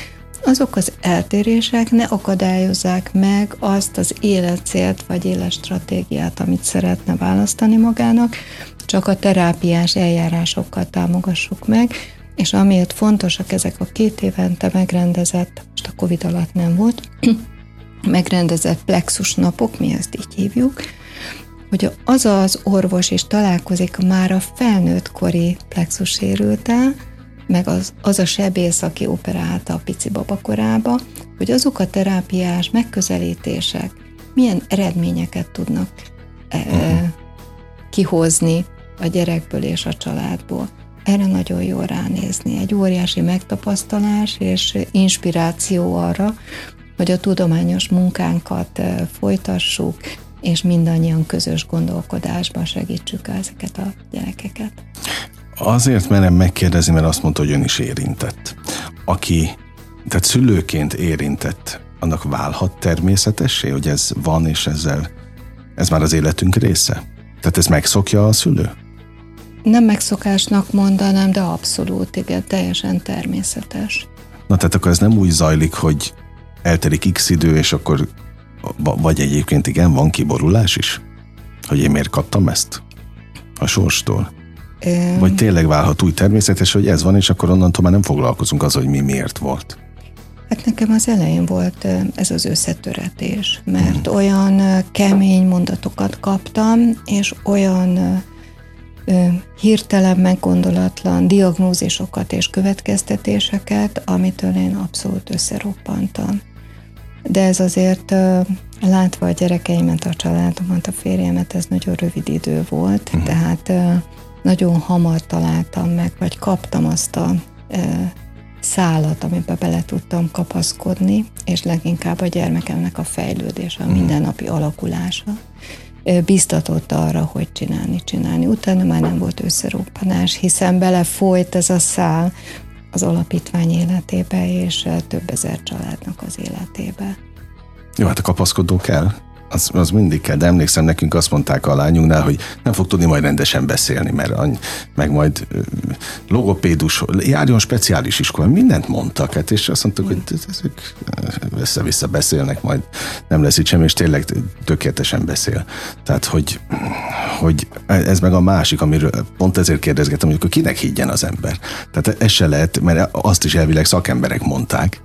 azok az eltérések ne akadályozzák meg azt az életcélt vagy életstratégiát, amit szeretne választani magának, csak a terápiás eljárásokkal támogassuk meg, és amiért fontosak ezek a két évente megrendezett, most a Covid alatt nem volt, megrendezett plexus napok, mi ezt így hívjuk, hogy az az orvos is találkozik már a felnőtt kori plexus sérültel, meg az, az a sebész, aki operálta a pici babakorába, hogy azok a terápiás megközelítések milyen eredményeket tudnak uh-huh. kihozni a gyerekből és a családból. Erre nagyon jól ránézni. Egy óriási megtapasztalás és inspiráció arra, hogy a tudományos munkánkat e, folytassuk, és mindannyian közös gondolkodásban segítsük ezeket a gyerekeket. Azért merem megkérdezni, mert azt mondta, hogy ön is érintett. Aki, tehát szülőként érintett, annak válhat természetessé, hogy ez van, és ezzel ez már az életünk része? Tehát ez megszokja a szülő? Nem megszokásnak mondanám, de abszolút, igen, teljesen természetes. Na tehát akkor ez nem úgy zajlik, hogy eltelik x idő, és akkor vagy egyébként igen, van kiborulás is? Hogy én miért kaptam ezt? A sorstól? Vagy tényleg válhat úgy természetes, hogy ez van, és akkor onnantól már nem foglalkozunk az, hogy mi miért volt. Hát nekem az elején volt ez az összetöretés, mert hmm. olyan kemény mondatokat kaptam, és olyan hirtelen, meggondolatlan diagnózisokat és következtetéseket, amitől én abszolút összeroppantam. De ez azért látva a gyerekeimet, a családomat, a férjemet, ez nagyon rövid idő volt, uh-huh. tehát nagyon hamar találtam meg, vagy kaptam azt a e, szálat, amiben bele tudtam kapaszkodni, és leginkább a gyermekemnek a fejlődése, a mhm. mindennapi alakulása biztatott arra, hogy csinálni, csinálni. Utána már nem volt összeroppanás, hiszen belefolyt ez a szál az alapítvány életébe, és több ezer családnak az életébe. Jó, hát a kapaszkodó kell az, az mindig kell, de emlékszem, nekünk azt mondták a lányunknál, hogy nem fog tudni majd rendesen beszélni, mert any, meg majd logopédus, járjon speciális iskola, mindent mondtak, hát, és azt mondtuk, hogy ezek össze-vissza beszélnek, majd nem lesz itt semmi, és tényleg tökéletesen beszél. Tehát, hogy, hogy ez meg a másik, amiről pont ezért kérdezgetem, hogy akkor kinek higgyen az ember. Tehát ez se lehet, mert azt is elvileg szakemberek mondták,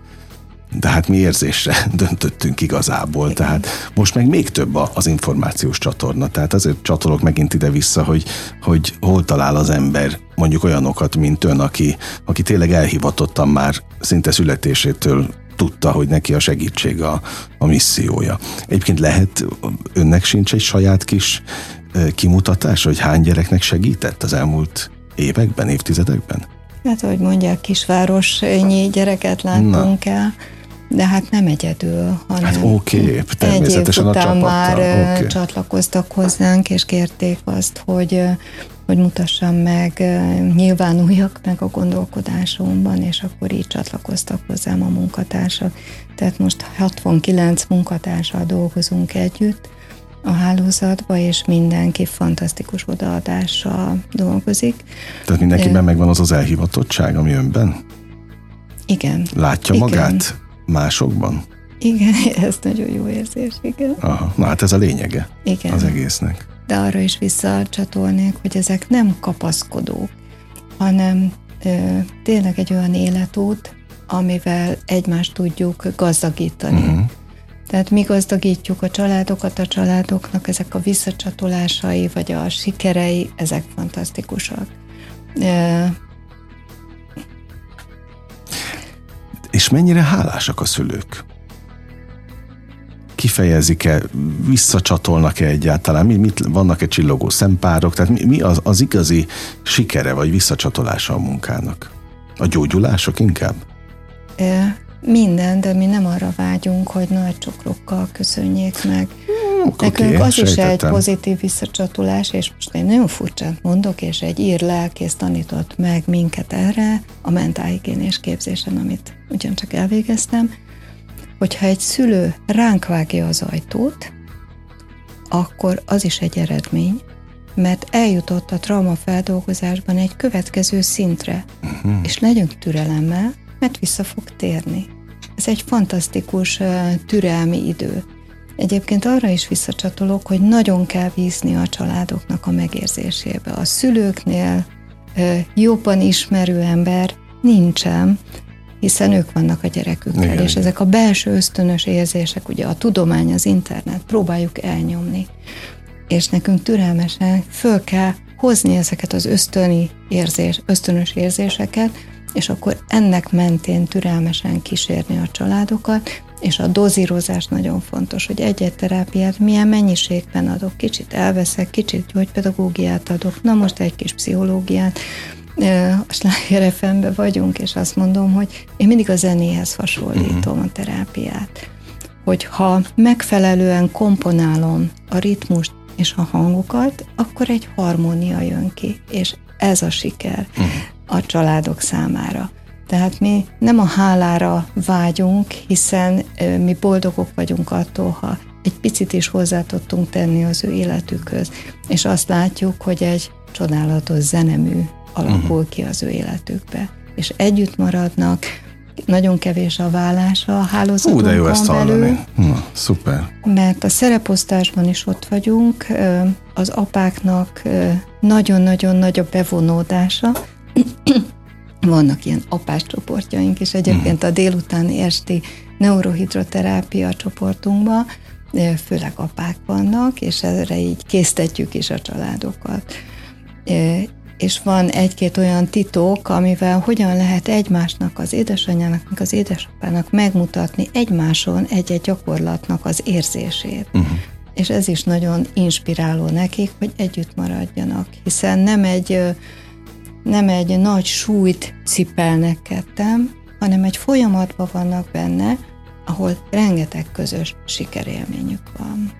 de hát mi érzésre döntöttünk igazából, Igen. tehát most meg még több az információs csatorna, tehát azért csatolok megint ide-vissza, hogy, hogy hol talál az ember mondjuk olyanokat, mint ön, aki, aki tényleg elhivatottan már szinte születésétől tudta, hogy neki a segítség a, a missziója. Egyébként lehet, önnek sincs egy saját kis kimutatás, hogy hány gyereknek segített az elmúlt években, évtizedekben? Hát, ahogy mondják, kisvárosnyi gyereket láttunk Na. el de hát nem egyedül, hanem hát oké, természetesen egy év után a már okay. csatlakoztak hozzánk, és kérték azt, hogy hogy mutassam meg, nyilvánuljak meg a gondolkodásomban, és akkor így csatlakoztak hozzám a munkatársak. Tehát most 69 munkatársal dolgozunk együtt a hálózatba, és mindenki fantasztikus odaadással dolgozik. Tehát mindenkiben megvan az az elhivatottság, ami önben? Igen. Látja igen. magát? Másokban? Igen, ez nagyon jó érzés, igen. Aha, na hát ez a lényege igen. az egésznek. De arra is visszacsatolnék, hogy ezek nem kapaszkodók, hanem ö, tényleg egy olyan életút, amivel egymást tudjuk gazdagítani. Uh-huh. Tehát mi gazdagítjuk a családokat, a családoknak ezek a visszacsatolásai, vagy a sikerei, ezek fantasztikusak. És mennyire hálásak a szülők? Kifejezik-e, visszacsatolnak-e egyáltalán? Mi, mit, vannak-e csillogó szempárok? Tehát mi, mi az, az igazi sikere vagy visszacsatolása a munkának? A gyógyulások inkább? Minden, de mi nem arra vágyunk, hogy nagy csokrokkal köszönjék meg. Hmm, Nekünk okay, az sejtettem. is egy pozitív visszacsatolás, és most én nagyon furcsát mondok, és egy ír lelkész tanított meg minket erre a mentálhigiénés képzésen, amit ugyancsak elvégeztem, hogyha egy szülő ránk vágja az ajtót, akkor az is egy eredmény, mert eljutott a traumafeldolgozásban egy következő szintre, uh-huh. és legyünk türelemmel, mert vissza fog térni. Ez egy fantasztikus türelmi idő. Egyébként arra is visszacsatolok, hogy nagyon kell bízni a családoknak a megérzésébe. A szülőknél jobban ismerő ember nincsen, hiszen ők vannak a gyerekükkel, Igen. és ezek a belső ösztönös érzések, ugye a tudomány, az internet, próbáljuk elnyomni. És nekünk türelmesen föl kell hozni ezeket az ösztöni érzés, ösztönös érzéseket, és akkor ennek mentén türelmesen kísérni a családokat, és a dozírozás nagyon fontos, hogy egy-egy terápiát milyen mennyiségben adok, kicsit elveszek, kicsit gyógypedagógiát adok, na most egy kis pszichológiát, a Sláger fm vagyunk, és azt mondom, hogy én mindig a zenéhez hasonlítom uh-huh. a terápiát. Hogy ha megfelelően komponálom a ritmust és a hangokat, akkor egy harmónia jön ki, és ez a siker. Uh-huh a családok számára. Tehát mi nem a hálára vágyunk, hiszen mi boldogok vagyunk attól, ha egy picit is hozzá tudtunk tenni az ő életükhöz, és azt látjuk, hogy egy csodálatos zenemű alakul uh-huh. ki az ő életükbe. És együtt maradnak, nagyon kevés a vállása a hálózatunkon Hú, de jó ezt belül. Na, szuper. Mert a szereposztásban is ott vagyunk, az apáknak nagyon-nagyon nagy a bevonódása, vannak ilyen apás csoportjaink, és egyébként a délutáni esti neurohidroterápia csoportunkban főleg apák vannak, és erre így késztetjük is a családokat. És van egy-két olyan titok, amivel hogyan lehet egymásnak, az édesanyjának, az édesapának megmutatni egymáson egy-egy gyakorlatnak az érzését. Uh-huh. És ez is nagyon inspiráló nekik, hogy együtt maradjanak, hiszen nem egy nem egy nagy súlyt cipelnek kettem, hanem egy folyamatban vannak benne, ahol rengeteg közös sikerélményük van.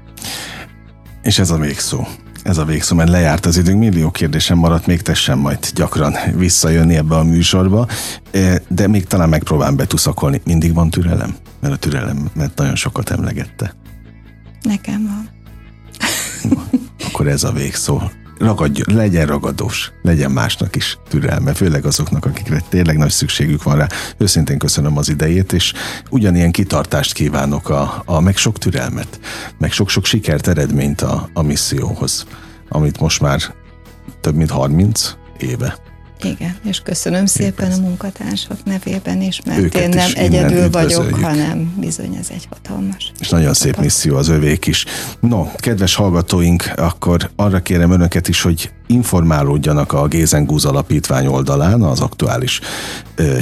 És ez a még szó. Ez a végszó, mert lejárt az időnk, millió kérdésem maradt, még tessen majd gyakran visszajönni ebbe a műsorba, de még talán megpróbálom betuszakolni. Mindig van türelem? Mert a türelem, mert nagyon sokat emlegette. Nekem van. Akkor ez a végszó ragadj, legyen ragadós, legyen másnak is türelme, főleg azoknak, akikre tényleg nagy szükségük van rá. Őszintén köszönöm az idejét, és ugyanilyen kitartást kívánok, a, a meg sok türelmet, meg sok-sok sikert, eredményt a, a misszióhoz, amit most már több mint 30 éve igen, és köszönöm szépen a munkatársak nevében is, mert Őket én nem egyedül vagyok, hanem bizony ez egy hatalmas. És nagyon szép misszió az övék is. No, kedves hallgatóink, akkor arra kérem önöket is, hogy informálódjanak a Gézen Gúz Alapítvány oldalán az aktuális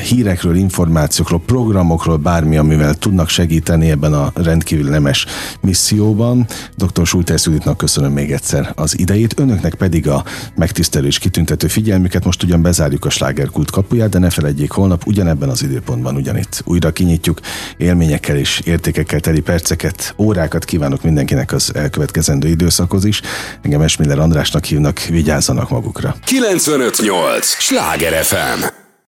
hírekről, információkról, programokról, bármi, amivel tudnak segíteni ebben a rendkívül nemes misszióban. Dr. Schulter Juditnak köszönöm még egyszer az idejét, önöknek pedig a megtisztelő és kitüntető figyelmüket. Most ugyan bezárjuk a slágerkult kapuját, de ne felejtjék, holnap ugyanebben az időpontban ugyanitt újra kinyitjuk élményekkel és értékekkel teli perceket, órákat kívánok mindenkinek az elkövetkezendő időszakhoz is. Engem Esmiller Andrásnak hívnak, vigyázzanak magukra. 958! Sláger FM!